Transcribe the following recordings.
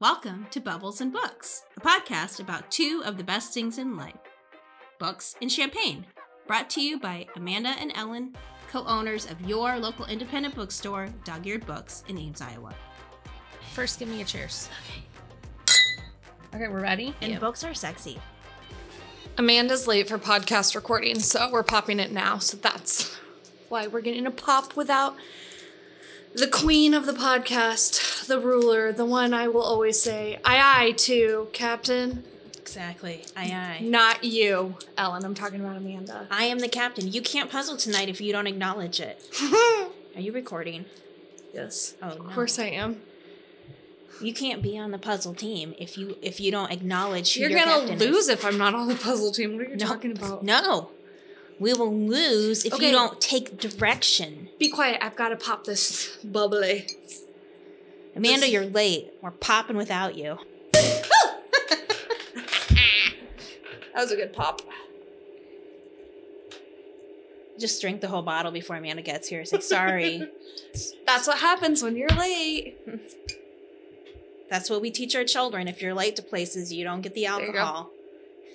Welcome to Bubbles and Books, a podcast about two of the best things in life books and champagne. Brought to you by Amanda and Ellen, co owners of your local independent bookstore, Dog Eared Books, in Ames, Iowa. First, give me a cheers. Okay, we're ready. And books are sexy. Amanda's late for podcast recording, so we're popping it now. So that's why we're getting a pop without the queen of the podcast, the ruler, the one I will always say, aye aye to, Captain. Exactly. Aye, aye. Not you, Ellen. I'm talking about Amanda. I am the captain. You can't puzzle tonight if you don't acknowledge it. Are you recording? yes. Oh, Of course I am. You can't be on the puzzle team if you if you don't acknowledge who You're your gonna captain lose is. if I'm not on the puzzle team. What are you No. talking about? No. We will lose if Okay. you don't take direction. Be quiet. I've got to pop this bubbly. Amanda, This- you're late. We're popping without you. That was a good pop. Just drink the whole bottle before Amanda gets here. Say sorry. That's what happens when you're late. That's what we teach our children. If you're late to places, you don't get the alcohol.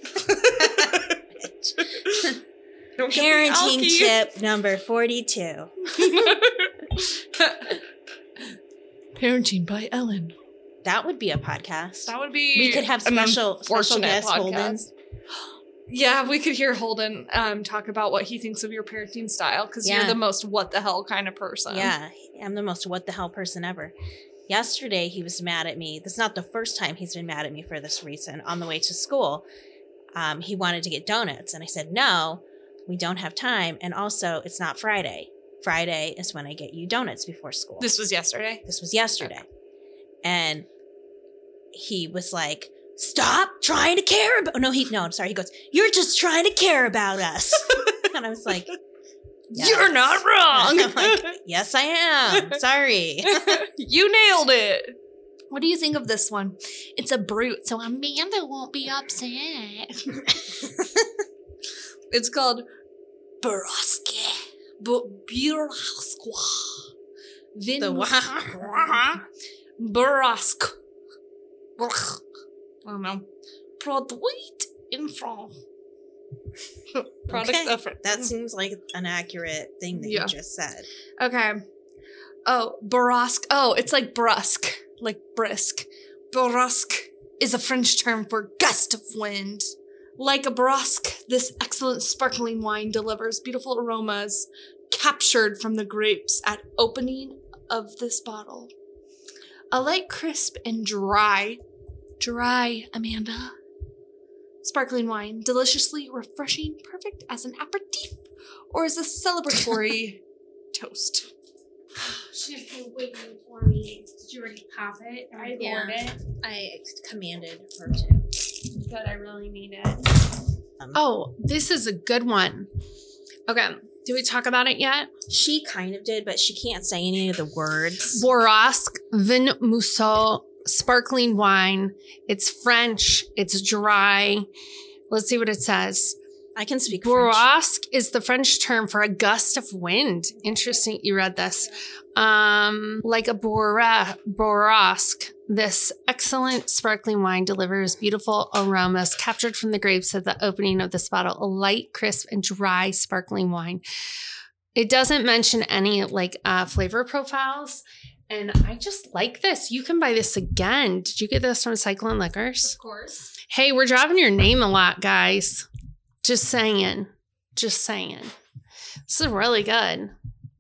Parenting tip number 42. Parenting by Ellen. That would be a podcast. That would be. We could have special- special guest Holden. Yeah, we could hear Holden um, talk about what he thinks of your parenting style because Yeah. you're the most what the hell kind of person. Yeah, I'm the most what the hell person ever. Yesterday, he was mad at me. This is not the first time he's been mad at me for this reason. On the way to school, um, he wanted to get donuts. And I said, no, we don't have time. And also, it's not Friday. Friday is when I get you donuts before school. This was yesterday. This was yesterday. And he was like, Stop trying to care about no, he no, I'm sorry. He goes, You're just trying to care about us. and I was like, "Yes." You're not wrong. I'm like, Yes, I am. Sorry. you nailed it. What do you think of this one? It's a brute, so Amanda won't be upset. It's called. Burasqua. Vin The what? Barask. I don't know. Produit in France. Product Okay, France. That seems like an accurate thing that Yeah. you just said. Okay. Oh, brusque. Oh, it's like brusque, like brisk. Brusque is a French term for gust of wind. Like a brusque, this excellent sparkling wine delivers beautiful aromas captured from the grapes at opening of this bottle. A light crisp and dry, dry, Amanda. Sparkling wine, deliciously refreshing, perfect as an aperitif or as a celebratory toast. She's been waiting for me. Did you already pop it? I Yeah. poured it. I commanded her to. But I really need it. Oh, this is a good one. Okay, did we talk about it yet? She kind of did, but she can't say any of the words. Borasque Vin Mousseux sparkling wine. It's French. It's dry. Let's see what it says. I can speak French. Borasque is the French term for a gust of wind. Interesting you read this. Um, like a bora, borasque, this excellent sparkling wine delivers beautiful aromas captured from the grapes at the opening of this bottle. A light, crisp, and dry sparkling wine. It doesn't mention any like uh, flavor profiles. And I just like this. You can buy this again. Did you get this from Cyclone Liquors? Of course. Hey, we're dropping your name a lot, guys. Just saying. Just saying. This is really good.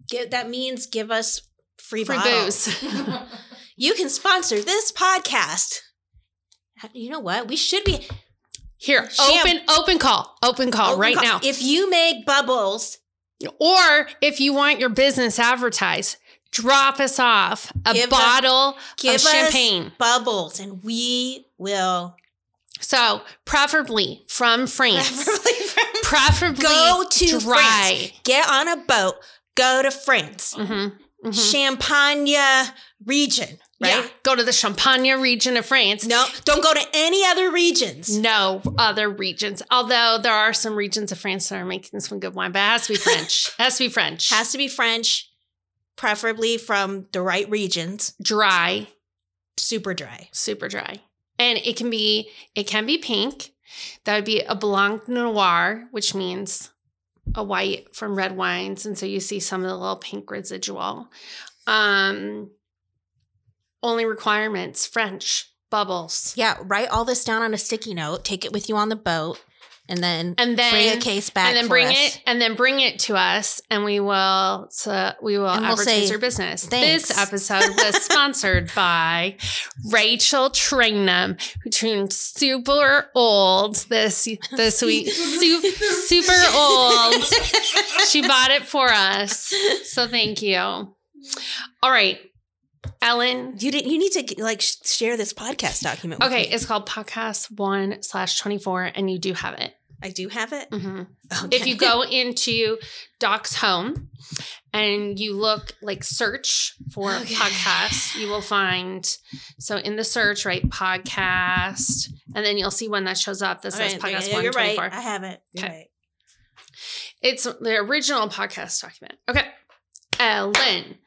Give, that means give us free, Free bottles. booze. You can sponsor this podcast. You know what? We should be Here, Sham- open open call. Open call Open right call. now. If you make bubbles, or if you want your business advertised, drop us off a Give bottle of champagne. bubbles, and we will So, preferably from France. preferably from- Preferably go to dry. France. Get on a boat. Go to France, Mhm, mhm. Champagne region. Right? Yeah, go to the Champagne region of France. No, don't go to any other regions. No other regions. Although there are some regions of France that are making some good wine, but it has to be French. It has to be French. Has to be French, preferably from the right regions. dry. super dry. super dry. And it can be it can be pink. That would be a blanc noir, which means a white from red wines, and so you see some of the little pink residual. Um, only requirements: French bubbles, Yeah, write all this down on a sticky note. Take it with you on the boat, and then and then bring a case back. and then bring us. it and then bring it to us and we will so we will And we'll advertise say, your business "Thanks." this episode was sponsored by rachel Trainum, who turned super old this this week su- super old she bought it for us so thank you all right ellen You did. You need to like share this podcast document. with okay it's called podcast one slash 24 and you do have it I do have it. Mhm. Okay. if you go into Doc's home and you look like search for Okay. podcasts, you will find so in the search, right, podcast, and then you'll see one that shows up that says right, podcast yeah, you're right. 124. I have it. You're Okay. right. It's the original podcast document. Okay. Ellen,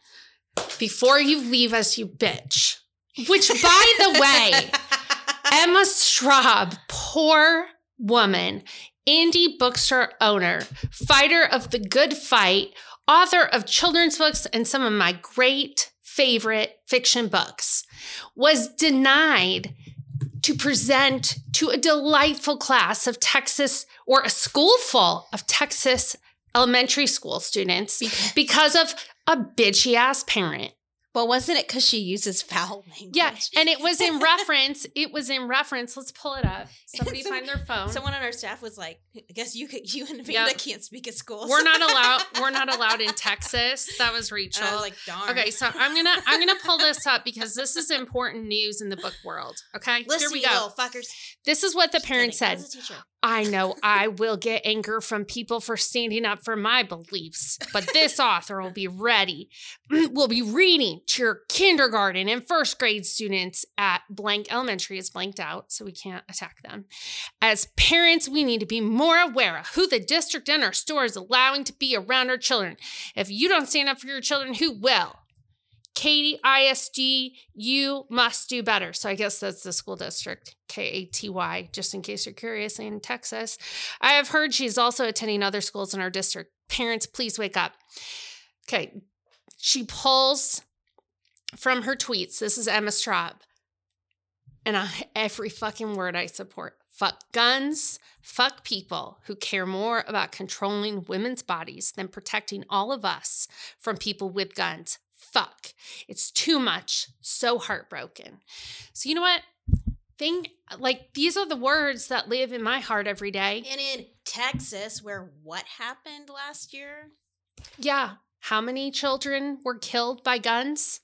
before you leave us, you bitch. Which, by the way, Emma Straub, poor woman, indie bookstore owner, fighter of the good fight, author of children's books and some of my great favorite fiction books, was denied to present to a delightful class of Texas or a school full of Texas elementary school students Because- because of a bitchy ass parent. Well, wasn't it because she uses foul language? Yeah, and it was in reference. It was in reference. Let's pull it up. Somebody Some- find their phone. Someone on our staff was like, "I guess you could, you and Vanda Yep. can't speak at school." we're not allowed. We're not allowed in Texas. That was Rachel. Was like, darn. okay, so I'm gonna I'm gonna pull this up because this is important news in the book world. Okay, listen, here we go. fuckers. This is what the parent said. Was a teacher. I know I will get anger from people for standing up for my beliefs, but this author will be ready. will be reading to your kindergarten and first grade students at blank elementary is blanked out, so we can't attack them. As parents, we need to be more aware of who the district and our store is allowing to be around our children. If you don't stand up for your children, who will? Katy ISD, you must do better. So I guess that's the school district, K A T Y, just in case you're curious, in Texas. I have heard she's also attending other schools in our district. Parents, please wake up. Okay. She pulls from her tweets. This is Emma Straub. And on every fucking word I support. Fuck guns. Fuck people who care more about controlling women's bodies than protecting all of us from people with guns. Fuck. It's too much. So heartbroken. So, you know what? Thing like these are the words that live in my heart every day. And in Texas, where what happened last year? Yeah. How many children were killed by guns?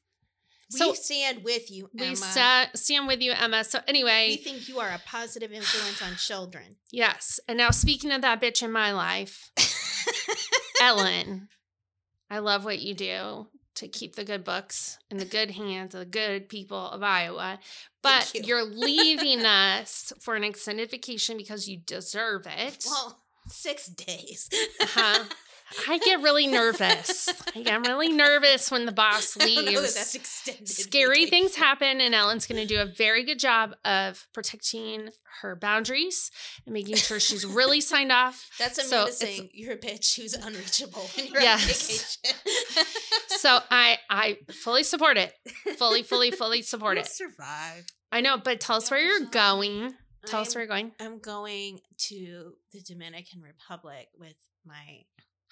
So- we stand with you, We Emma. sta- stand with you, Emma. So, anyway, we think you are a positive influence on children. yes. And now, speaking of that bitch in my life, Ellen, I love what you do to keep the good books in the good hands of the good people of Iowa. But you. you're leaving us for an extended vacation because you deserve it. well, six days. Uh-huh. I get really nervous. I get really nervous when the boss I don't know that leaves. that's extended. Scary things happen, and Ellen's going to do a very good job of protecting her boundaries and making sure she's really signed off. That's So Amanda it's- saying you're a bitch who's unreachable when you're Yes. on vacation. So I I fully support it. Fully, fully, fully support You'll it. survive. I know, but tell us where you're going. Tell us I'm- where you're going. I'm going to the Dominican Republic with my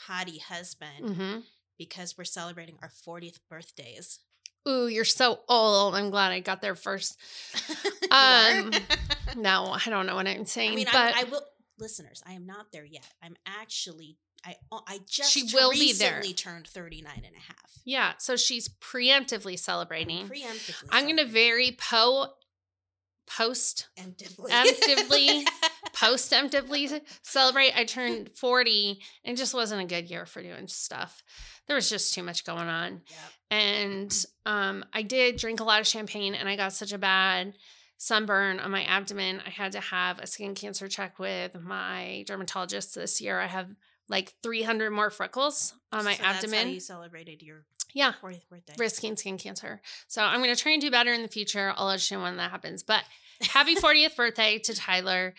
hottie husband hmm because we're celebrating our 40th birthdays. Ooh, you're so old. I'm glad I got there first. Um, No, I don't know what I'm saying, I mean, but I'm, I will, listeners. I am not there yet. I'm actually, I, I just She will be there. recently turned 39 and a half. yeah. So she's preemptively celebrating. Preemptively. I'm going to very po post. Emptively. post emptively celebrate. I turned 40 and it just wasn't a good year for doing stuff. There was just too much going on. Yep. And um, I did drink a lot of champagne and I got such a bad sunburn on my abdomen. I had to have a skin cancer check with my dermatologist this year. I have like 300 more freckles on my So that's how abdomen. you celebrated your yeah, 40th birthday. risking skin cancer. So I'm going to try and do better in the future. I'll let you know when that happens. But happy 40th birthday to Tyler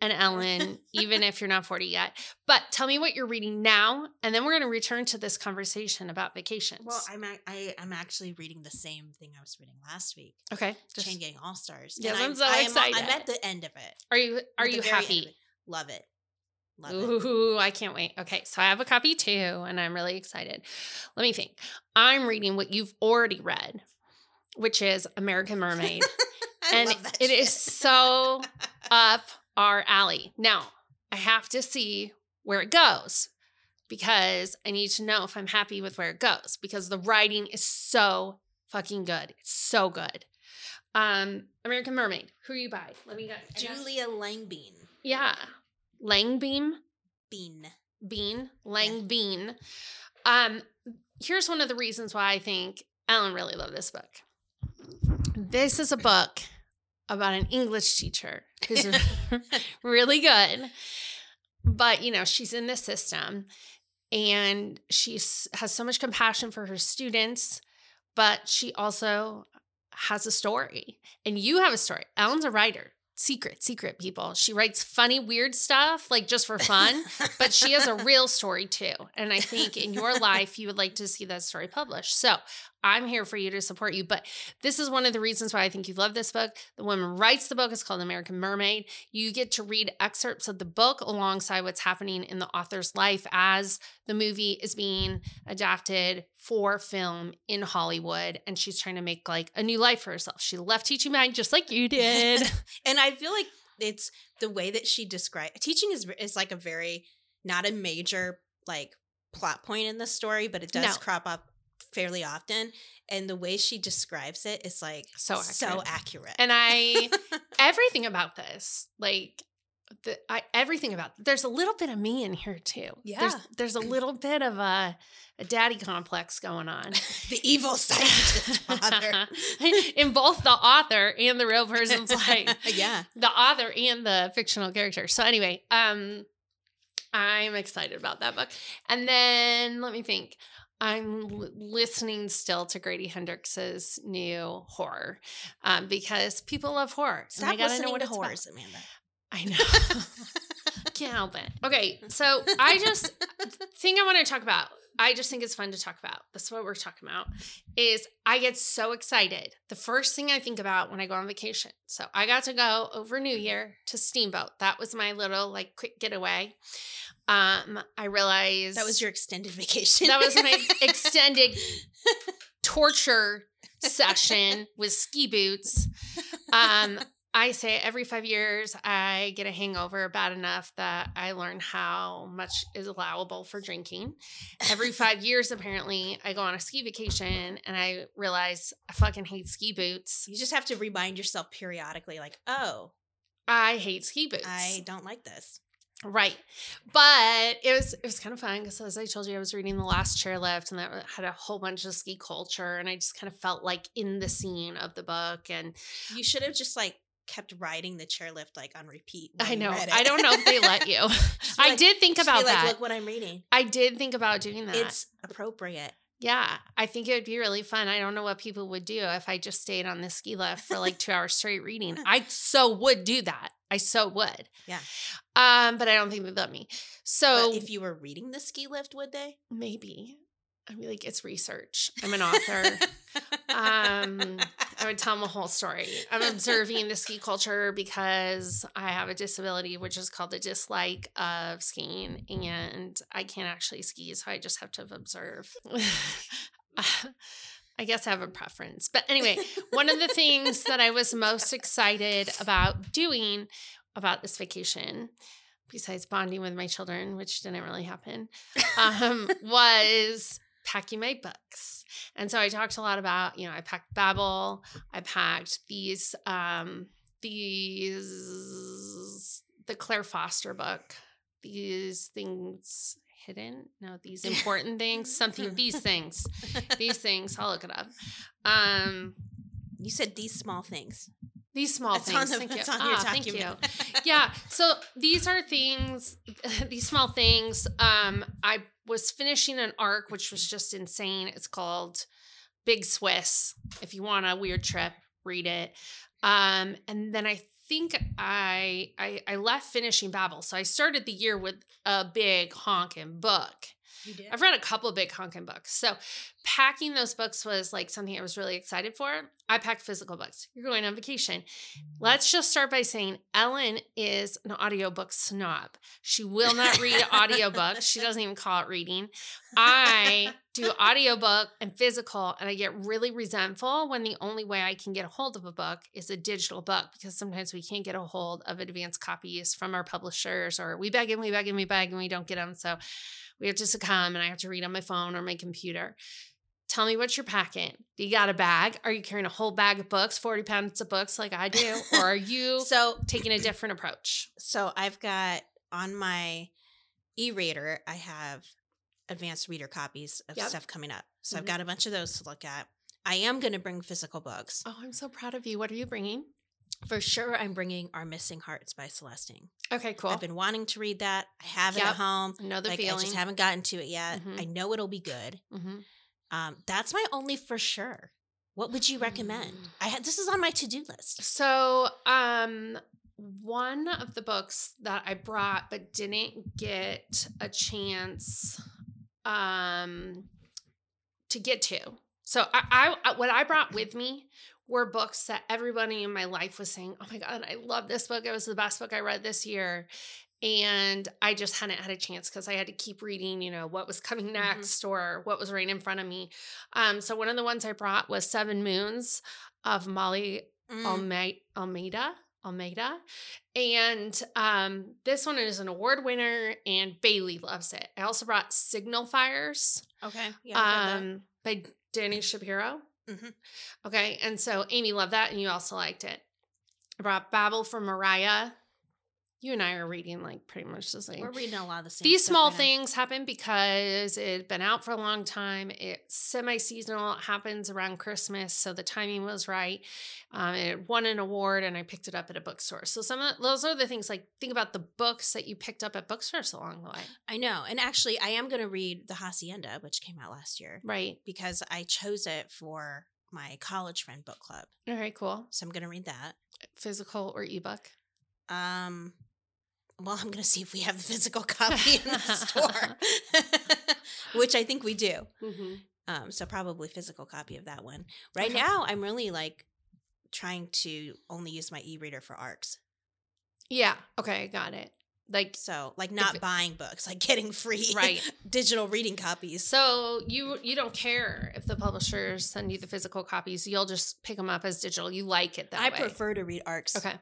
and Ellen, even if you're not 40 yet. But tell me what you're reading now, and then we're going to return to this conversation about vacations. Well, I'm ac- I, I'm actually reading the same thing I was reading last week. okay. just- Chain Gang All Stars. Yes, I'm so I am, excited. I'm at the end of it. are you are you very end of happy? it. Love it. Love it. Ooh, I can't wait. Okay, so I have a copy too, and I'm really excited. Let me think. I'm reading what you've already read, which is American Mermaid. And it is so up our alley. Now, I have to see where it goes because I need to know if I'm happy with where it goes because the writing is so fucking good. It's so good. Um, American Mermaid. Who are you by? Let me got- Julia Langbein. Yeah. Langbeam. Bean. Bean, Lang Bean. Um, here's one of the reasons why I think Ellen really loved this book. This is a book about an English teacher who's really good, but you know she's in the system, and she has so much compassion for her students, but she also has a story, and you have a story. Ellen's a writer. Secret, secret people. She writes funny, weird stuff, like just for fun but she has a real story too. And I think in your life, you would like to see that story published. So I'm here for you to support you. But this is one of the reasons why I think you love this book. The woman writes the book, it's called American Mermaid. You get to read excerpts of the book alongside what's happening in the author's life as the movie is being adapted for film in Hollywood. And she's trying to make like a new life for herself. She left teaching behind just like you did. and I feel like it's the way that she described teaching is is like a very not a major like plot point in the story, but it does No. crop up fairly often. And the way she describes it is like So so accurate. accurate. And I everything about this, like the I everything about there's a little bit of me in here too. There's Yeah. there's a little bit of a a daddy complex going on. the evil scientist father. in both the author and the real person's life. yeah. The author and the fictional character. So anyway, um I'm excited about that book. And then let me think. I'm l- listening still to Grady Hendrix's new horror um, because people love horror. and I Stop listening know what to it's about. Amanda. I know. Can't help it. Okay, so I just thing I want to talk about. I just think it's fun to talk about. That's what we're talking about. Is I get so excited. The first thing I think about when I go on vacation. So I got to go over New Year to Steamboat. That was my little like quick getaway. Um, I realized That was your extended vacation. that was my extended torture session with ski boots. Um, I say every five years I get a hangover bad enough that I learn how much is allowable for drinking. Every five years, apparently, I go on a ski vacation and I realize I fucking hate ski boots. You just have to remind yourself periodically, like, oh, I hate ski boots. I don't like this. Right. But it was it was kind of fun because as I told you, I was reading The Last Chairlift and that had a whole bunch of ski culture and I just kind of felt like in the scene of the book and You should have just like kept riding the chairlift like on repeat. I know. I don't know if they let you. I like- did think about like, that. Look what I'm reading. I did think about doing that. It's appropriate. yeah, I think it would be really fun. I don't know what people would do if I just stayed on the ski lift for like two hours straight reading. I so would do that. I so would. Yeah. Um, but I don't think they'd let me. So But if you were reading the ski lift, would they? maybe I'd be like, it's research. I'm an author. um, I would tell them a whole story. I'm observing the ski culture because I have a disability, which is called the dislike of skiing, and I can't actually ski, so I just have to observe. I guess I have a preference. But anyway, one of the things that I was most excited about doing about this vacation, besides bonding with my children, which didn't really happen, um, was packing my books. And so I talked a lot about, you know, I packed Babel, I packed these, um, these, the Claire Foster book, these things hidden, no, these important things, something, these things, these things, I'll look it up. Um, You said these small things. These small It's things. on the, thank you. on your Ah, thank you. yeah so these are things these small things um i was finishing an arc which was just insane it's called big swiss if you want a weird trip read it um and then i think i i, I left finishing babel so i started the year with a big honking book. I've read a couple of big honkin' books. So packing those books was like something I was really excited for. I packed physical books. You're going on vacation. Let's just start by saying Ellen is an audiobook snob. She will not read audiobooks. She doesn't even call it reading. I do audiobook and physical and I get really resentful when the only way I can get a hold of a book is a digital book because sometimes we can't get a hold of advanced copies from our publishers or we beg and we beg and we beg and we don't get them. So we have to succumb and I have to read on my phone or my computer. Tell me what you're packing. Do you got a bag? Are you carrying a whole bag of books, 40 pounds of books like I do? Or are you so taking a different approach? so I've got on my e-reader, I have advanced reader copies of Yep. stuff coming up. So Mhm. I've got a bunch of those to look at. I am going to bring physical books. Oh, I'm so proud of you. What are you bringing? For sure, I'm bringing Our Missing Hearts by Celeste Ng. Okay, cool. I've been wanting to read that. I have it Yep. at home. I know the like, I just haven't gotten to it yet. Mhm. I know it'll be good. hmm Um, that's my only for sure. What would you recommend? Mm. I had this is on my to do list. So, um, one of the books that I brought but didn't get a chance um to get to. So I, I what I brought with me were books that everybody in my life was saying, "Oh my god, I love this book. It was the best book I read this year." And I just hadn't had a chance because I had to keep reading, you know, what was coming next or what was right in front of me. Um, so one of the ones I brought was Seven Moons of Maali Mm. Alme- Almeida. Almeida. And um, this one is an award winner, and Bailey loves it. I also brought Signal Fires okay. Yeah. I've read that. um, by Dani Shapiro. Mhm. Okay. And so Amy loved that, and you also liked it. I brought Babel from Mariah. You and I are reading like pretty much the same. We're reading a lot of the same. These small right now. things happen because it's been out for a long time. It's semi seasonal. It happens around Christmas, so the timing was right. Um, it won an award, and I picked it up at a bookstore. So some of those are the things. Like think about the books that you picked up at bookstores along the way, I know. And actually, I am going to read The Hacienda, which came out last year, right? because I chose it for my college friend book club. All right, cool. So I'm going to read that. Physical or ebook? Um, well, I'm going to see if we have the physical copy in the store, which I think we do. Mm-hmm. Um, so probably physical copy of that one. Right Okay. now, I'm really like trying to only use my e-reader for ARCs. Yeah. Okay, got it. Like So like not it- buying books, like getting free right. digital reading copies. So you you don't care if the publishers send you the physical copies. You'll just pick them up as digital. You like it that I way. I prefer to read ARCs. Okay.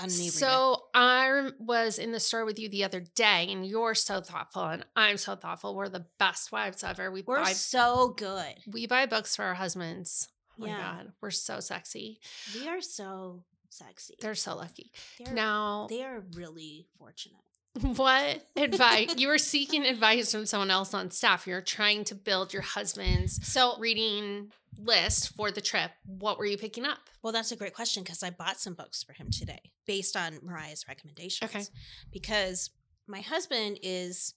On an e-reader. So I was in the store with you the other day, and you're so thoughtful, and I'm so thoughtful. We're the best wives ever. We we're buy so good. we buy books for our husbands. Oh my Yeah. god, we're so sexy. We are so sexy. They're so lucky. They're, Now, they are really fortunate. what advice? you were seeking advice from someone else on staff. You're trying to build your husband's So, reading list for the trip. What were you picking up? well, that's a great question because I bought some books for him today based on Mariah's recommendations. Okay. Because my husband is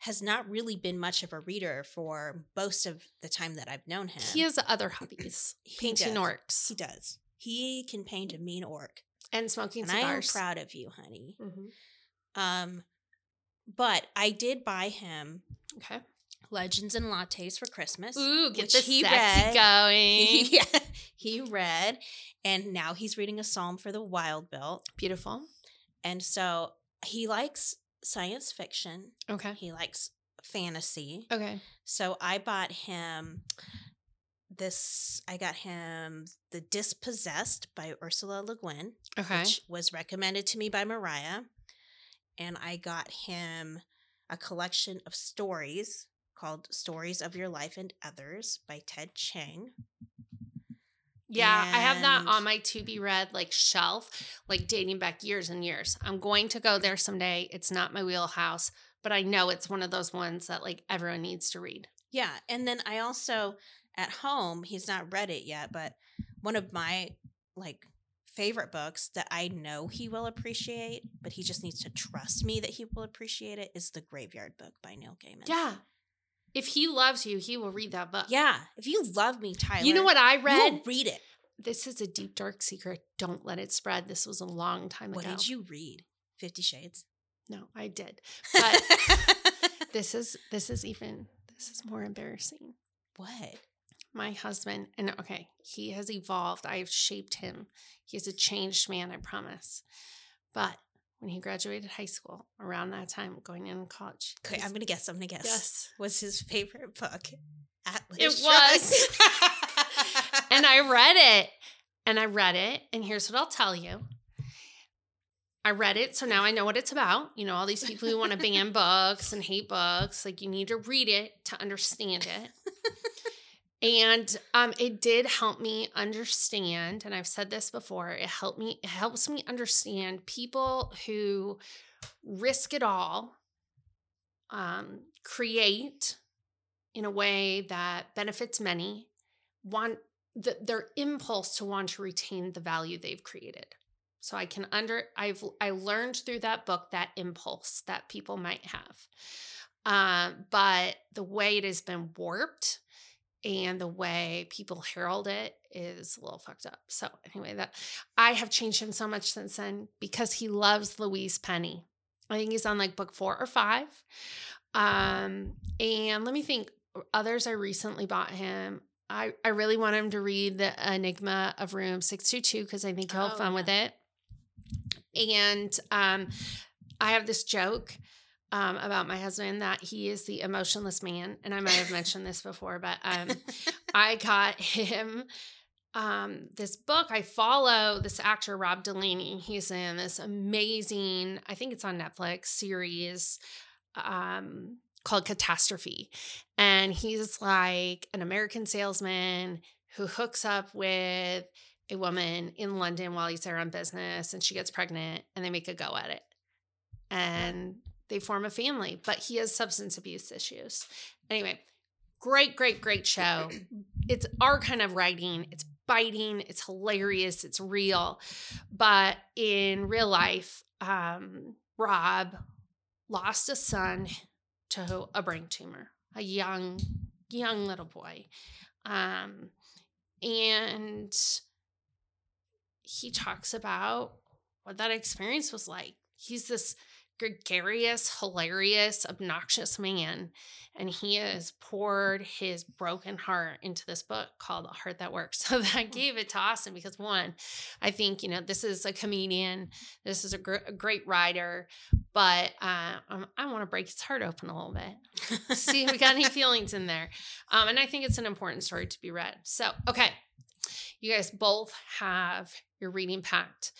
has not really been much of a reader for most of the time that I've known him. He has other hobbies: painting orcs He does. He can paint a mean orc, and smoking and I am proud of you, honey. Mhm. Um, but I did buy him Okay. Legends and Lattes for Christmas. Ooh, get the he sexy read. going. yeah, he read, and now he's reading a psalm for the wild built, Beautiful. and so he likes science fiction. Okay. He likes fantasy. Okay. So I bought him this. I got him the Dispossessed by Ursula Le Guin, Okay. which was recommended to me by Mariah, and I got him a collection of stories called "Stories of Your Life and Others" by Ted Chiang. Yeah, I have that on my to be read like shelf, like dating back years and years. I'm going to go there someday. It's not my wheelhouse, but I know it's one of those ones that like everyone needs to read. Yeah, and then I also at home, he's not read it yet, but one of my like favorite books that I know he will appreciate, but he just needs to trust me that he will appreciate it is The Graveyard Book by Neil Gaiman. Yeah. If he loves you, he will read that book. Yeah. If you love me, Tyler. You know what I read? read it. This is a deep, dark secret. Don't let it spread. This was a long time What ago. What did you read? Fifty Shades. No, I did. But this is this is even this is more embarrassing. what? My husband, and okay, he has evolved. I've shaped him. He is a changed man, I promise. But when he graduated high school, around that time, going in college, Okay, I'm gonna guess. I'm gonna guess. yes, Was his favorite book Atlas? It Shrugged? and I read it, and I read it, and here's what I'll tell you. I read it, so now I know what it's about. You know, all these people who want to ban books and hate books, like you need to read it to understand it. And um, it did help me understand, and I've said this before. It helped me. It helps me understand people who risk it all, um, create in a way that benefits many, want the, their impulse to want to retain the value they've created. So I can under I've I learned through that book that impulse that people might have. Um, but the way it has been warped and the way people herald it is a little fucked up. So anyway, that I have changed him so much since then because he loves Louise Penny. I think he's on like book four or five. Um, and let me think others I recently bought him. I, I really want him to read the Enigma of Room 622 because I think he'll have Oh, fun with it. And um, I have this joke um, about my husband that he is the emotionless man. And I might have mentioned this before, but um, I got him um, this book. I follow this actor, Rob Delaney. He's in this amazing, I think it's on Netflix series um, called Catastrophe. And he's like an American salesman who hooks up with a woman in London while he's there on business and she gets pregnant and they make a go at it. And they form a family, but he has substance abuse issues. Anyway, great, great, great show. It's our kind of writing. It's biting, it's hilarious, it's real. But in real life, um, Rob lost a son to a brain tumor, a young, young little boy. Um, and he talks about what that experience was like. He's this gregarious, hilarious, obnoxious man. And he has poured his broken heart into this book called The Heart That Works. So I gave it to Austin because, one, I think, you know, this is a comedian, this is a, gr- a great writer, but uh, um, I want to break his heart open a little bit. See if we got any feelings in there. Um, and I think it's an important story to be read. So, okay. You guys both have your reading packed.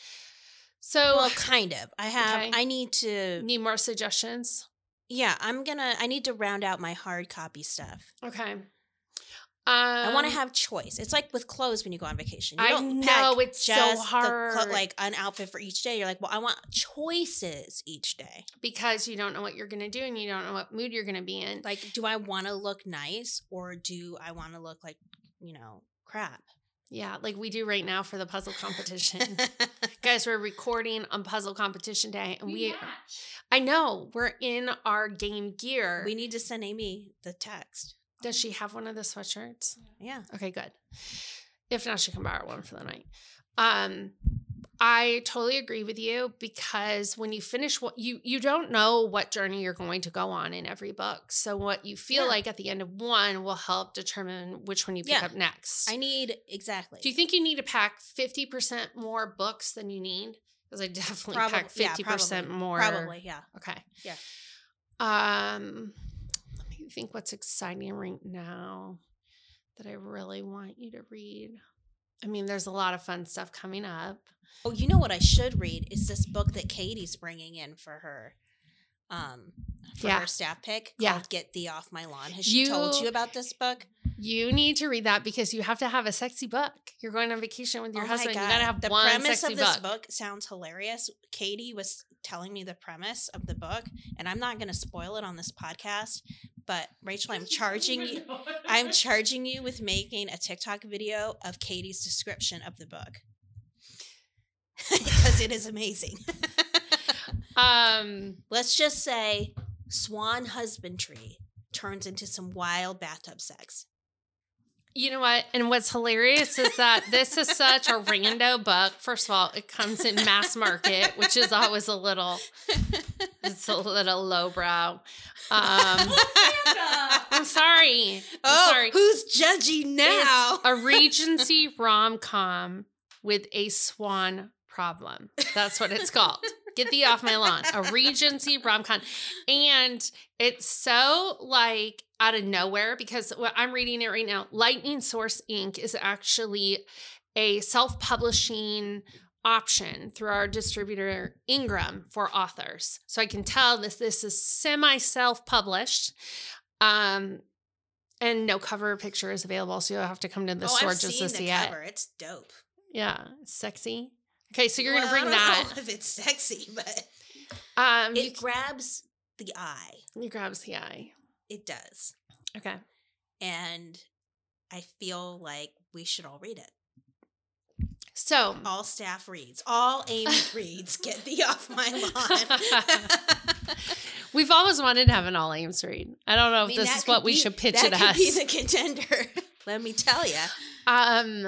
So, well, kind of. I have. Okay. I need to. need more suggestions? Yeah, I'm gonna. I need to round out my hard copy stuff. Okay. Um, I want to have choice. It's like with clothes when you go on vacation. You I don't know, it's so just the hard. clo- like an outfit for each day. You're like, well, I want choices each day. because you don't know what you're going to do and you don't know what mood you're going to be in. Like, do I want to look nice or do I want to look like, you know, crap? Yeah, like we do right now for the puzzle competition. Guys, we're recording on puzzle competition day and we, match. I know, we're in our game gear. we need to send Amy the text. Does she have one of the sweatshirts? Yeah. Okay, good. If not, she can borrow one for the night. Um, I totally agree with you because when you finish what you you don't know what journey you're going to go on in every book. So what you feel Yeah. like at the end of one will help determine which one you pick Yeah. up next. I need exactly. Do you think you need to pack 50% more books than you need? Because I definitely Probably- pack 50% probably. more. Probably, yeah. Okay. Yeah. Um, let me think what's exciting right now that I really want you to read. I mean, there's a lot of fun stuff coming up. Oh, you know what I should read is this book that Katie's bringing in for her, um, for Yeah. her staff pick called Yeah. "Get Thee Off My Lawn." Has she told You- you about this book? You need to read that because you have to have a sexy book. You're going on vacation with your Oh husband. You got to have the one premise sexy of this book. book. sounds hilarious. Katie was telling me the premise of the book, and I'm not going to spoil it on this podcast. But Rachel, I'm charging you. I'm charging you with making a TikTok video of Katie's description of the book. because it is amazing. Um, Let's just say swan husbandry turns into some wild bathtub sex. You know what? And what's hilarious is that this is such a rando book. First of all, it comes in mass market, which is always a little, it's a little lowbrow. Um, I'm sorry. I'm oh, sorry. who's judging now? It's a Regency rom com with a swan problem. That's what it's called. Get thee off my lawn. A Regency rom com. And it's so like out of nowhere because what I'm reading it right now. Lightning Source Inc. is actually a self publishing option through our distributor Ingram for authors. So I can tell this this is semi self published. Um and no cover picture is available, so you'll have to come to the oh, store I've just to the see cover. it. It's dope. Yeah, sexy. Okay, so you're Well, gonna bring I don't that. know if it's sexy, but Um, you, it grabs the eye. you grabs the eye. It does, Okay. and I feel like we should all read it. So All staff reads. All Ames reads. Get thee off my lawn. we've always wanted to have an all Ames read. I don't know I if mean, this is what could we should pitch it as. Be the contender. Let me tell you. Um,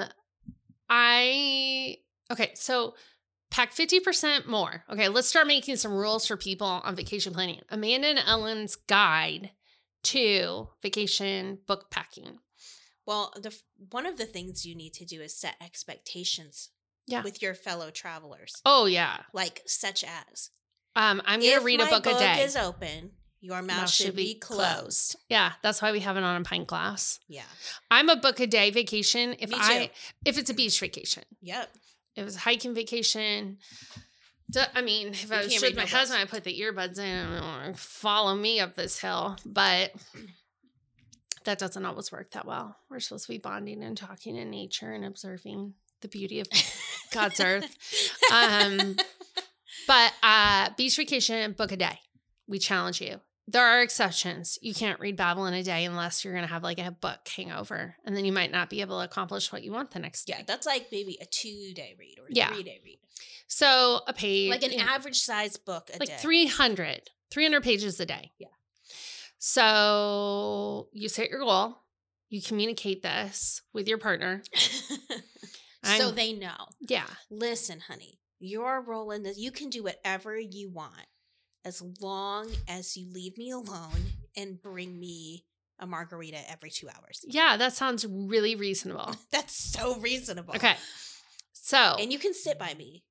I okay. So pack fifty percent more. Okay, let's start making some rules for people on vacation planning. Amanda and Ellen's guide to vacation book packing. Well, the one of the things you need to do is set expectations Yeah. with your fellow travelers, Oh yeah. like such as Um, I'm gonna read a my book, a day. is open, your mouth, should, be closed. Yeah, that's why we have it on a pint glass. Yeah. I'm a book a day vacation. If I if it's a beach vacation, Yep. If was hiking vacation. I mean, if I was with my husband, I put the earbuds in and follow me up this hill. But that doesn't always work that well. We're supposed to be bonding and talking in nature and observing the beauty of God's earth. Um, but uh, beach vacation, book a day. We challenge you. There are exceptions. You can't read Babel in a day unless you're going to have like a book hangover, and then you might not be able to accomplish what you want the next day. yeah, that's like maybe a two day read or a Yeah. three day read. So a page, Like an you know, average size book a like day. 300, 300 pages a day. Yeah. So you set your goal. You communicate this with your partner. so they know. Yeah. Listen, honey, you're rolling this. You can do whatever you want as long as you leave me alone and bring me a margarita every two hours. Yeah, that sounds really reasonable. That's so reasonable. Okay. So, And you can sit by me,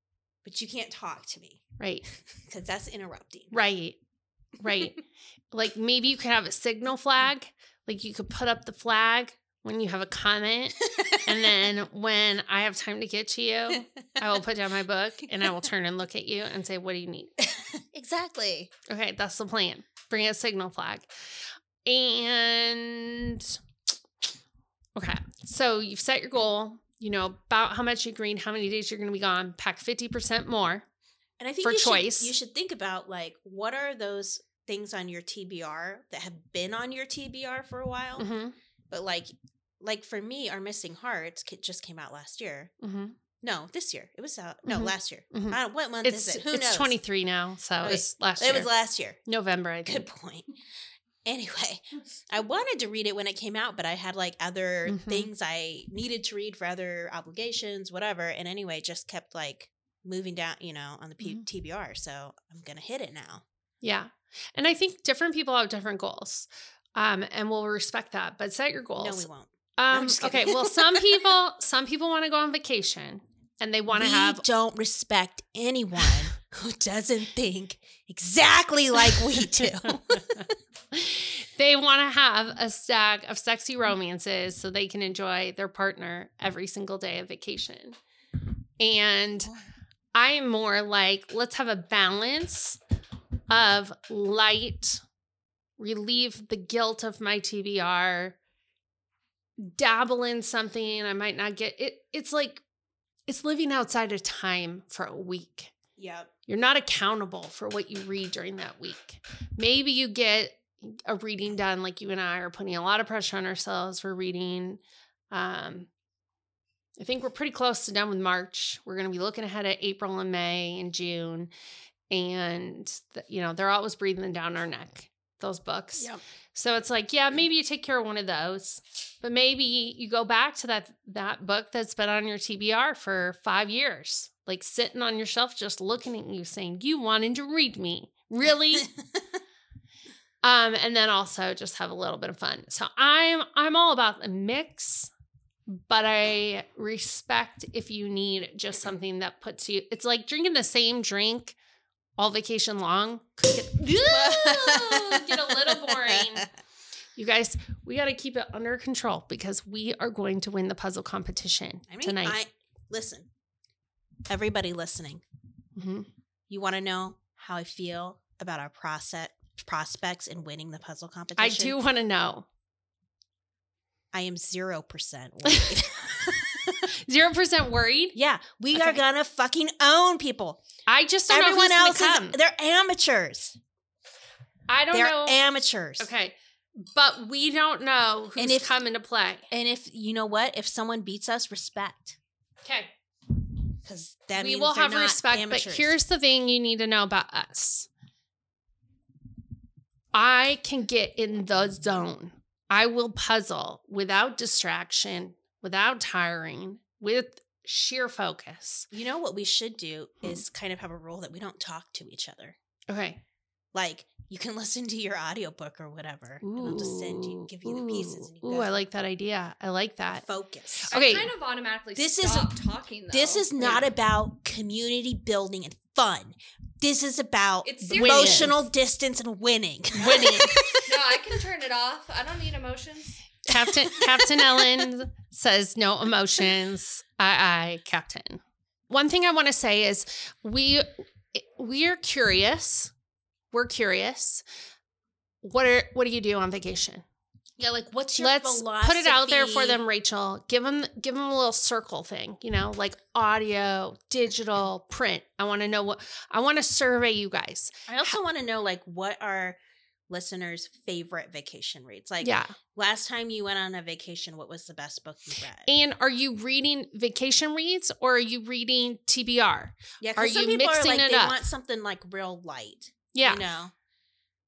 but you can't talk to me right. because that's interrupting. Right. Right. like maybe you could have a signal flag. Like you could put up the flag when you have a comment. And then when I have time to get to you, I will put down my book and I will turn and look at you and say, What do you need? Exactly. Okay, that's the plan. Bring a signal flag. And okay, so you've set your goal. You know about how much you read, how many days you're going to be gone. Pack 50% more. And I think For you choice. Should, you should think about like what are those things on your TBR that have been on your TBR for a while, hmm but like like for me, our missing hearts just came out last year. hmm No, this year it was out. No, Mhm. last year. Mhm. I don't, what month It's is it? Who it's knows? 23 now, so Okay, it's last It was last year. November, I think. Good point. Anyway, I wanted to read it when it came out, but I had like other Mhm. things I needed to read for other obligations, whatever. And anyway, just kept like moving down, you know, on the P- Mhm. TBR. So I'm gonna hit it now. Yeah. And I think different people have different goals. Um, and we'll respect that, but set your goals. No, we won't. Um, okay. Well, some people, some people want to go on vacation and they want to have don't respect anyone who doesn't think exactly like we do. they want to have a stack of sexy romances so they can enjoy their partner every single day of vacation. And I'm more like, let's have a balance of light, relieve the guilt of my TBR, dabble in something I might not get. It it's like it's living outside of time for a week. Yep. You're not accountable for what you read during that week. Maybe you get a reading done like you and I are putting a lot of pressure on ourselves for reading um I think we're pretty close to done with March. We're going to be looking ahead at April and May and June. And, th- you know, they're always breathing down our neck, those books. Yep. So it's like, yeah, maybe you take care of one of those, but maybe you go back to that that book that's been on your TBR for five years, like sitting on your shelf, just looking at you, saying, "You wanted to read me, really?" um, and then also just have a little bit of fun. So I'm I'm all about the mix, but I respect if you need just something that puts you. It's like drinking the same drink all vacation long. Could Get, get a little boring. You guys, we got to keep it under control because we are going to win the puzzle competition I mean, tonight. I listen. Everybody listening, Mhm. you want to know how I feel about our process prospects in winning the puzzle competition? I do want to know. I am zero percent worried. Zero percent worried. yeah, we are gonna fucking own people. I just don't Everyone know else who's gonna come. is they're amateurs. I don't They're know. amateurs. okay, but we don't know who's And if- coming to play. And if you know what, if someone beats us, respect Okay, because that we will have respect. Amateurs. But here's the thing: you need to know about us. I can get in the zone. I will puzzle without distraction, without tiring, with sheer focus. you know what we should do Hmm. is kind of have a rule that we don't talk to each other. Okay. Like you can listen to your audiobook or whatever, and I'll just send you, give you the pieces, and you Ooh, go I like that idea. I like that. focus. Okay. I kind of automatically This is- talking. Though. This is not Yeah. about community building and fun. This is about It's emotional distance and winning. Winning. no, I can turn it off. I don't need emotions. Captain Captain Ellen says no emotions. Aye, aye, Captain. One thing I want to say is we we are curious. We're curious. What are what do you do on vacation? yeah, like what's your Let's philosophy? put it out there for them, Rachel. Give them give them a little circle thing, you know, like audio, digital, print. I want to know what I want to survey you guys. I also want to know like what are listeners' favorite vacation reads? Like yeah. last time you went on a vacation, what was the best book you read? And are you reading vacation reads or are you reading TBR? yeah, are some you people mixing are like it they up? want something like real light. Yeah. you know.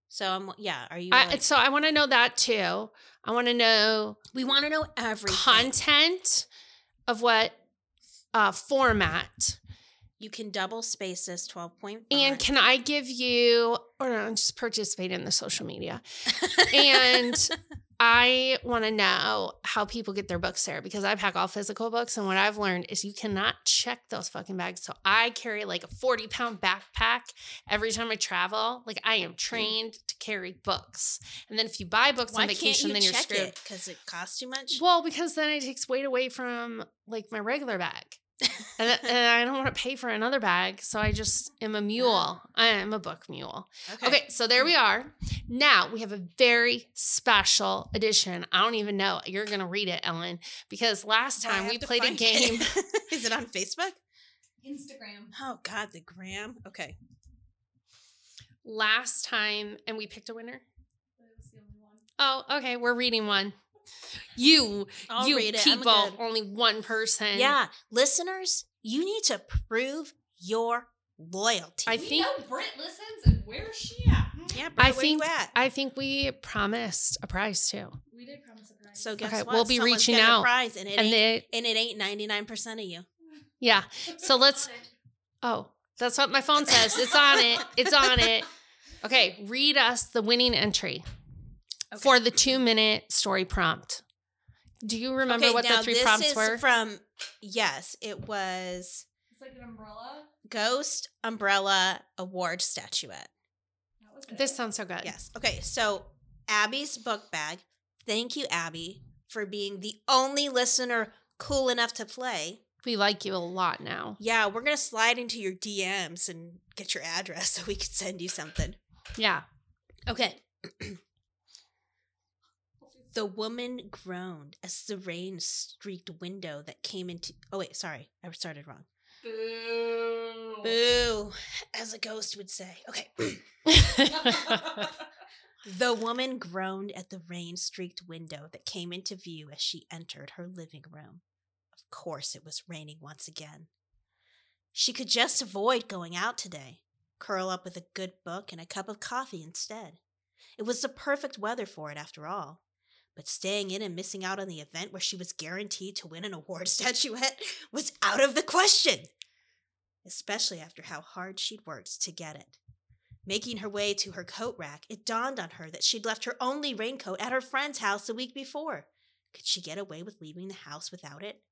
So I'm yeah. Are you? I, like- so I want to know that too. I want to know we want to know everything. content of what uh, format. You can double space this twelve point. And can I give you, or no, just participate in the social media? And I want to know how people get their books there because I pack all physical books. And what I've learned is you cannot check those fucking bags. So I carry like a 40 pound backpack every time I travel. Like I am trained to carry books. And then if you buy books why on vacation, can't then you you're screwed. it because it costs too much? Well, because then it takes weight away from like my regular bag. And, and I don't want to pay for another bag. So I just am a mule. I am a book mule. Okay, so there we are. Now we have a very special edition. I don't even know. You're going to read it, Ellen, because last time we played a game. it. Is it on Facebook? Instagram. Oh God, the gram. Okay. last time, and we picked a winner. That was the only one. Oh, okay. We're reading one. You, I'll you read it. I'm people, good. only one person. Yeah, listeners, you need to prove your loyalty. I We think know Britt listens, and where's she at? Hmm. yeah, I Brett, where you think at? I think we promised a prize too. We did promise a prize. so guess Okay, what? we'll be Someone's reaching getting a out. prize, and it And ain't, they, and it ain't ninety nine percent of you. yeah. So let's. Oh, that's what my phone says. It's on it. It's on it. Okay, read us the winning entry Okay. for the two minute story prompt. Do you remember okay, what now the three this prompts is were? from. Yes, it was It's like an umbrella. Ghost Umbrella Award statuette. That was it. this sounds so good. Yes. Okay, so Abby's book bag. Thank you, Abby, for being the only listener cool enough to play. We like you a lot now. Yeah, we're gonna slide into your DMs and get your address so we can send you something. Yeah. Okay. the woman groaned as the rain streaked window that came into. Oh wait, sorry, I started wrong. Boo. Boo, as a ghost would say. Okay. The woman groaned at the rain streaked window that came into view as she entered her living room. Of Of course, it was raining once again. She could just avoid going out today, curl up with a good book and a cup of coffee instead. It was the perfect weather for it, after all. But staying in and missing out on the event where she was guaranteed to win an award statuette was out of the question, especially after how hard she'd worked to get it. Making her way to her coat rack, it dawned on her that she'd left her only raincoat at her friend's house the week before. Could she get away with leaving the house without it?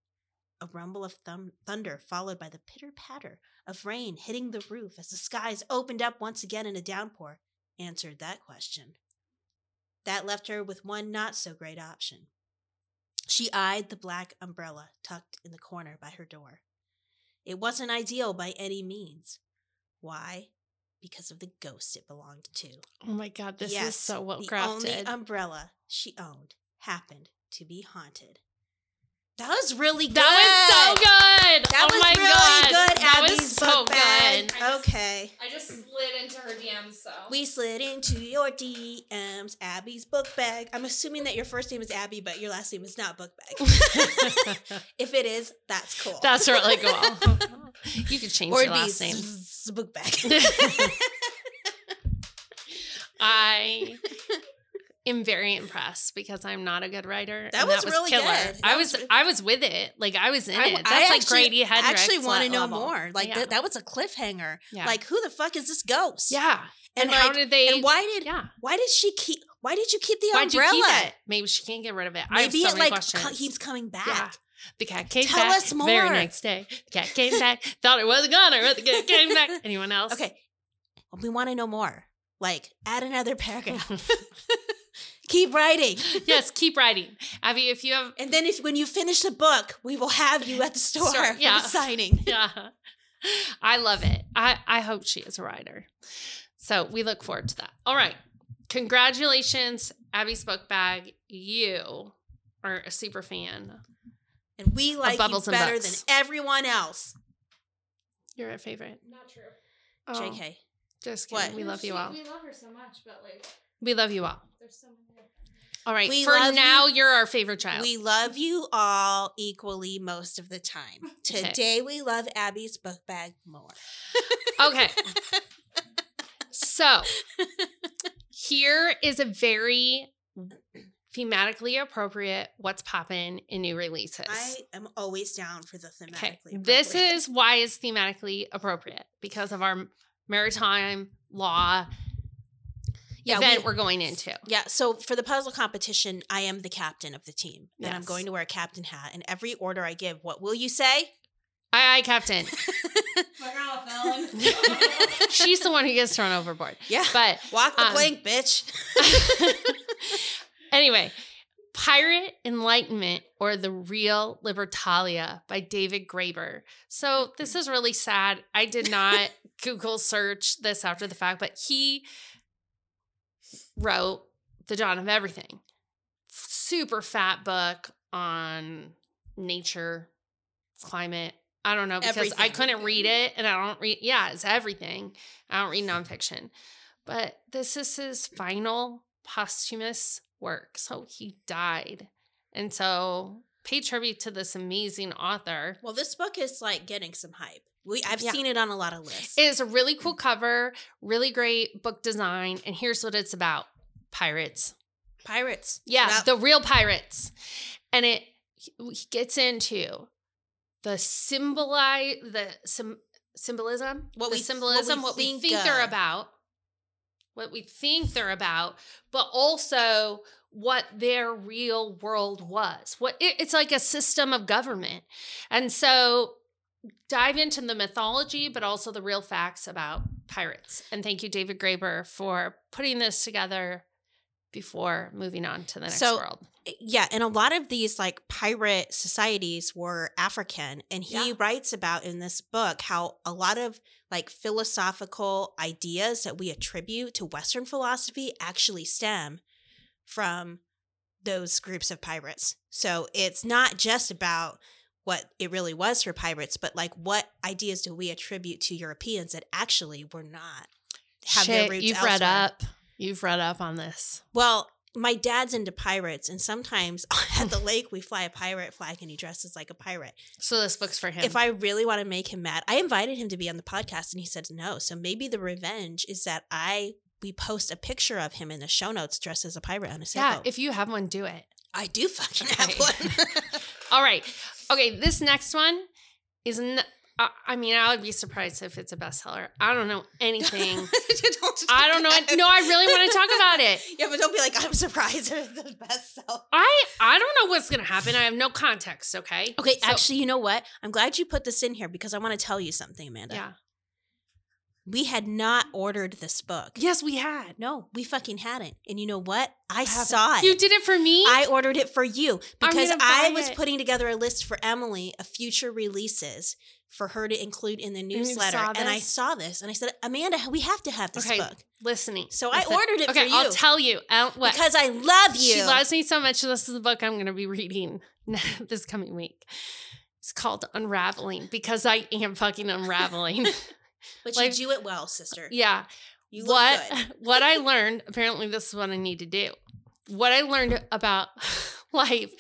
A rumble of thum- thunder, followed by the pitter patter of rain hitting the roof as the skies opened up once again in a downpour, answered that question. That left her with one not so great option. She eyed the black umbrella tucked in the corner by her door. It wasn't ideal by any means. Why? Because of the ghost it belonged to. Oh my god, this is so well crafted. The only umbrella she owned happened to be haunted. That was really good. that was so good. That oh was my really god, good. That Abby's was so book bag. good. Okay. I just slid into her DMs, so. We slid into your DMs, Abby's book bag. I'm assuming that your first name is Abby, but your last name is not book bag. if it is, that's cool. That's really cool. you could change or your it'd be last name. s- book bag. I am very impressed because I'm not a good writer. That and was really killer. good. I was, was I was with it. Like I was in I, it. That's I like actually, Grady Hendrix. I actually want to know level. more. Like yeah. that, that was a cliffhanger. yeah. Like who the fuck is this ghost? yeah. And, And, how did they? and why did yeah. why did she keep? Why did you keep the Why'd umbrella? keep? Maybe she can't get rid of it. I have Maybe so it many like co- keeps coming back. Yeah. The cat came Tell back. us Very next day, the cat came back. Thought it wasn't gonna, but the cat came back. Anyone else? Okay, we want to know more. Like, add another paragraph. Keep writing, yes, keep writing, Abby. If you have and then if when you finish the book, we will have you at the store Sure, for yeah. the signing. yeah. I love it. I, I hope she is a writer. So we look forward to that. All right. Congratulations, Abby's book bag. You are a super fan. And we like you Bubbles and better than everyone else. You're a favorite. Not true. Oh, JK. Just kidding. What? We love you all. We love her so much, but like, We love you all. there's so many. All right. We For now, you. are our favorite child. We love you all equally most of the time. Okay. Today we love Abby's book bag more. okay. So here is a very thematically appropriate what's popping in new releases. I am always down for the thematically. Okay. This is why it's thematically appropriate because of our maritime law yeah, event we- are going into. Yeah, so for the puzzle competition, I am the captain of the team. And I'm going to wear a captain hat. And every order I give, what will you say? Aye, aye, Captain. She's the one who gets thrown overboard. yeah. But Walk the um, plank, bitch. anyway, Pirate Enlightenment or The Real Libertalia by David Graeber. So this is really sad. I did not Google search this after the fact, but he wrote The Dawn of Everything. Super fat book on nature, climate. I don't know because I couldn't read it and I don't read, yeah, it's everything. I don't read nonfiction. But this is his final posthumous work. So he died. And so pay tribute to this amazing author. well, this book is like getting some hype. We I've Yeah. seen it on a lot of lists. It is a really cool mm. cover, really great book design. And here's what it's about pirates. Pirates. Yeah, About- the real pirates. And it he gets into the symbolize the sim, symbolism, What we- what symbolism, we what we think think, they're about, what we think they're about, but also what their real world was. What it, it's like a system of government, and so dive into the mythology, but also the real facts about pirates. And thank you, David Graeber, for putting this together before moving on to the next So, world. Eh, yeah, and a lot of these like pirate societies were African, and he Yeah. writes about in this book how a lot of like philosophical ideas that we attribute to Western philosophy actually stem from those groups of pirates. So it's not just about what it really was for pirates, but like what ideas do we attribute to Europeans that actually were not have their Shit, roots you've read up. You've read up on this. Well, my dad's into pirates, and sometimes at the lake we fly a pirate flag, and he dresses like a pirate. So this book's for him. If I really want to make him mad, I invited him to be on the podcast, and he said no. So maybe the revenge is that I we post a picture of him in the show notes dressed as a pirate on a yeah, sailboat. if you have one, do it. I do fucking have one. All right. Okay, this next one is. N- I I mean, I would be surprised if it's a bestseller. I don't know anything. Don't- I don't know. it- No, I really want to talk about it. Yeah, but don't be like I'm surprised if it's the bestseller. I I don't know what's gonna happen. I have no context. Okay. Okay, So- actually, you know what? I'm glad you put this in here because I want to tell you something, Amanda. Yeah. We had not ordered this book. Yes, we had. No, we fucking hadn't. And you know what? I haven't. saw it. You did it for me. I ordered it for you because I was it. putting together a list for Emily of future releases for her to include in the newsletter. saw And I saw this and I said, Amanda, we have to have this okay, book. listening. So I ordered it okay, for I'll you. tell you. Uh, what? Because I love you. She loves me so much. This is the book I'm going to be reading this coming week. It's called Unraveling because I am fucking unraveling. but like- you do it well, sister. yeah. You look what good. what I learned, apparently this is what I need to do. What I learned about life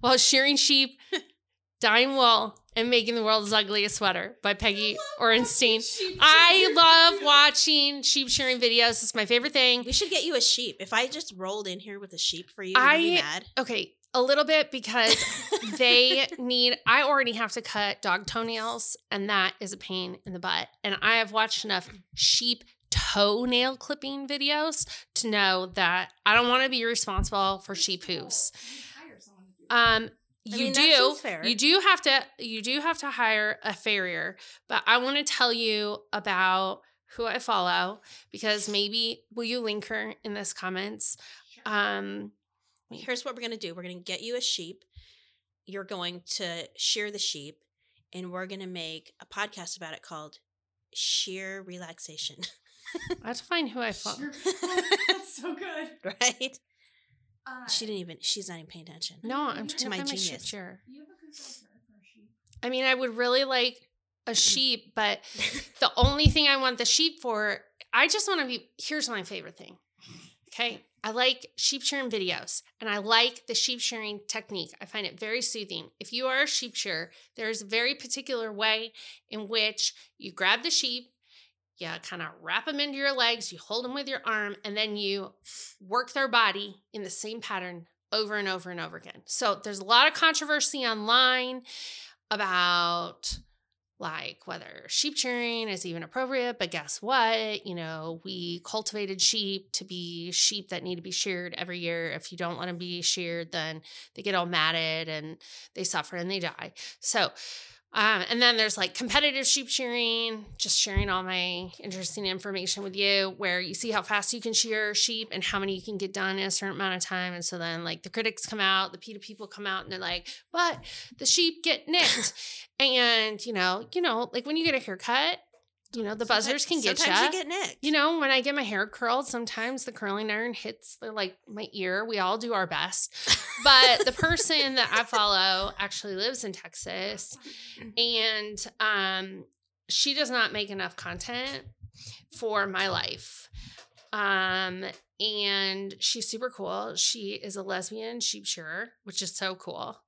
while shearing sheep, dyeing wool, and making the world's ugliest sweater by Peggy Orenstein. I love watching sheep shearing videos. It's my favorite thing. We should get you a sheep. If I just rolled in here with a sheep for you, would you be I- mad? Okay, a little bit because they need I already have to cut dog toenails and that is a pain in the butt. And I have watched enough sheep toenail clipping videos to know that I don't want to be responsible for sheep hooves. Um I you mean, that do you do have to you do have to hire a farrier, but I want to tell you about who I follow because maybe will you link her in this comments? Um Here's what we're gonna do. We're gonna get you a sheep. You're going to shear the sheep, and we're gonna make a podcast about it called Sheer Relaxation. I have to find who I follow. That's so good. right? Uh, She didn't even. She's not even paying attention. No, I'm To trying to my find my sheep genius. shearer. you have a good for a sheep. I mean, I would really like a sheep, but the only thing I want the sheep for, I just want to be. Here's my favorite thing. Okay. I like sheep shearing videos and I like the sheep shearing technique. I find it very soothing. If you are a sheep shearer, there's a very particular way in which you grab the sheep, you kind of wrap them into your legs, you hold them with your arm, and then you work their body in the same pattern over and over and over again. So there's a lot of controversy online about like whether sheep shearing is even appropriate, but guess what? You know, we cultivated sheep to be sheep that need to be sheared every year. If you don't let them be sheared, then they get all matted and they suffer and they die. So, um, and then there's like competitive sheep shearing, just sharing all my interesting information with you, where you see how fast you can shear sheep and how many you can get done in a certain amount of time. And so then, like, the critics come out, the PETA people come out, and they're like, but the sheep get nicked. and, you know, you know, like when you get a haircut, you know, the buzzers can get Sometimes you. you get nicked. You know, when I get my hair curled, sometimes the curling iron hits the, like my ear. We all do our best. But the person that I follow actually lives in Texas and um she does not make enough content for my life. Um and she's super cool. She is a lesbian sheep shearer, which is so cool.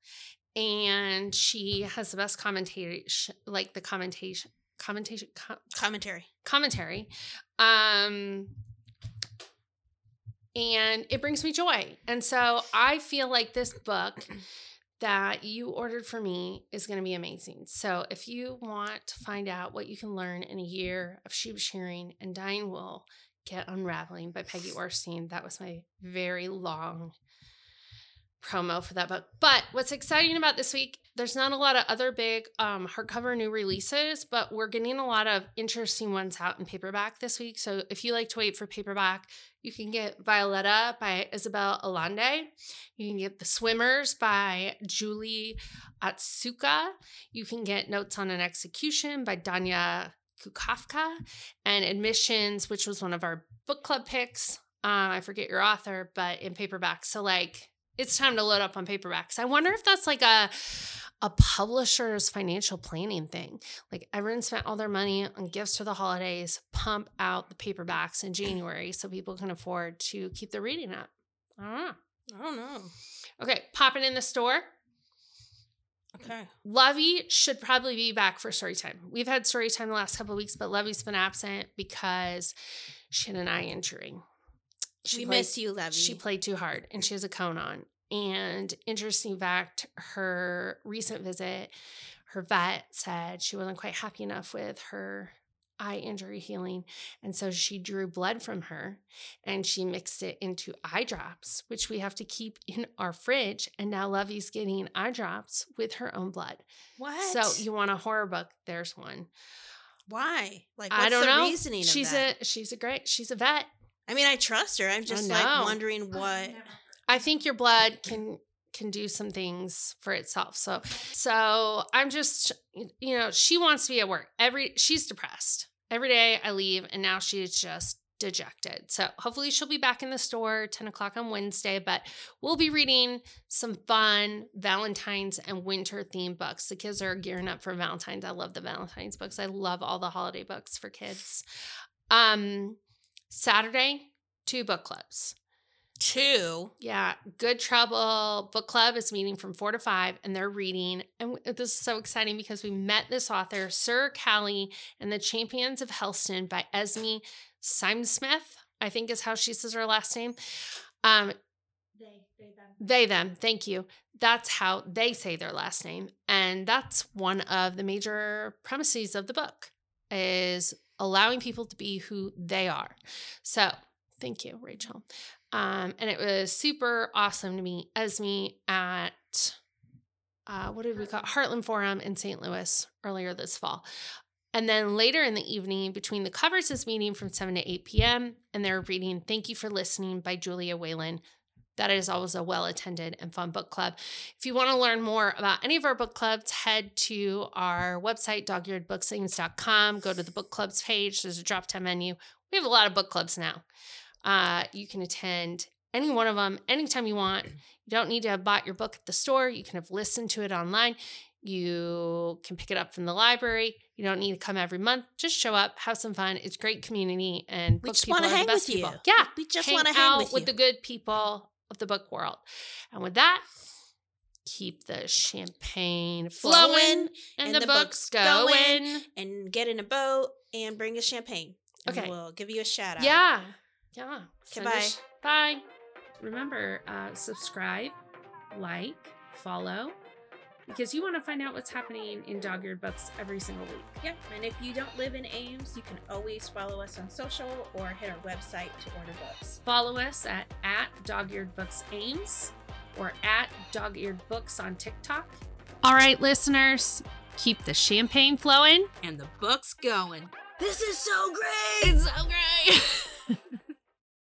And she has the best commentation like the commentation commentation com- commentary. commentary. Um and it brings me joy. And so I feel like this book that you ordered for me is going to be amazing. So if you want to find out what you can learn in a year of sheep shearing and dyeing wool, get Unraveling by Peggy Orenstein. That was my very long promo for that book. But what's exciting about this week, there's not a lot of other big um, hardcover new releases, but we're getting a lot of interesting ones out in paperback this week. So if you like to wait for paperback, you can get Violeta by Isabel Allende. You can get The Swimmers by Julie Otsuka. You can get Notes on an Execution by Danya Kukafka. And Admissions, which was one of our book club picks. Um, I forget your author, but in paperback. So like it's time to load up on paperbacks. I wonder if that's like a a publisher's financial planning thing. Like everyone spent all their money on gifts for the holidays, pump out the paperbacks in January so people can afford to keep their reading up. I don't know. I don't know. Okay, popping in the store. Okay. Lovey should probably be back for story time. We've had story time the last couple of weeks, but Lovey's been absent because she had an eye injury. She we played- miss you, Levy. She played too hard and she has a cone on. And interesting fact, her recent visit, her vet said she wasn't quite happy enough with her eye injury healing. And so she drew blood from her and she mixed it into eye drops, which we have to keep in our fridge. And now Lovey's getting eye drops with her own blood. what? So you want a horror book? There's one. why? Like, what's I don't the know. reasoning of she's that? a she's a great she's a vet. I mean, I trust her. I'm just like know. wondering what. I think your blood can can do some things for itself. So so I'm just you know, she wants to be at work. Every she's depressed. Every day I leave and now she's just dejected. So hopefully she'll be back in the store 10 o'clock on Wednesday, but we'll be reading some fun Valentine's and winter theme books. The kids are gearing up for Valentine's. I love the Valentine's books. I love all the holiday books for kids. Um Saturday, two book clubs. Two. Yeah, Good Trouble Book Club is meeting from four to five, and they're reading. And this is so exciting because we met this author, Sir Callie and the Champions of Helston by Esme Simon Smith, I think is how she says her last name. Um, They, they, them. they, them, thank you. That's how they say their last name. And that's one of the major premises of the book is allowing people to be who they are. So thank you, Rachel. Um, and it was super awesome to meet Esme at uh, what did we call? Heartland Forum in St. Louis earlier this fall. And then later in the evening, between the covers is meeting from 7 to 8 p.m. And they're reading Thank You for Listening by Julia Whelan. That is always a well attended and fun book club. If you want to learn more about any of our book clubs, head to our website, dogearedbooksames.com. Go to the book clubs page. There's a drop down menu. We have a lot of book clubs now. Uh, you can attend any one of them anytime you want. You don't need to have bought your book at the store. You can have listened to it online. You can pick it up from the library. You don't need to come every month. Just show up, have some fun. It's great community, and We book just wanna are hang best with people. you. Yeah, We just wanna hang out with you. the good people of the book world. And with that, keep the champagne flowing, Flowing and, and the, the books books going. going. and get in a boat and bring us champagne. Okay. We'll give you a shout out. Yeah. Yeah. Send Goodbye. us- Bye. Remember, uh, subscribe, like, follow, because you want to find out what's happening in Dog Eared Books every single week. Yeah. And if you don't live in Ames, you can always follow us on social or hit our website to order books. Follow us at, at Dog Eared Books Ames or at Dog Eared Books on TikTok. All right, listeners, keep the champagne flowing. And the book's going. This is so great. It's so great.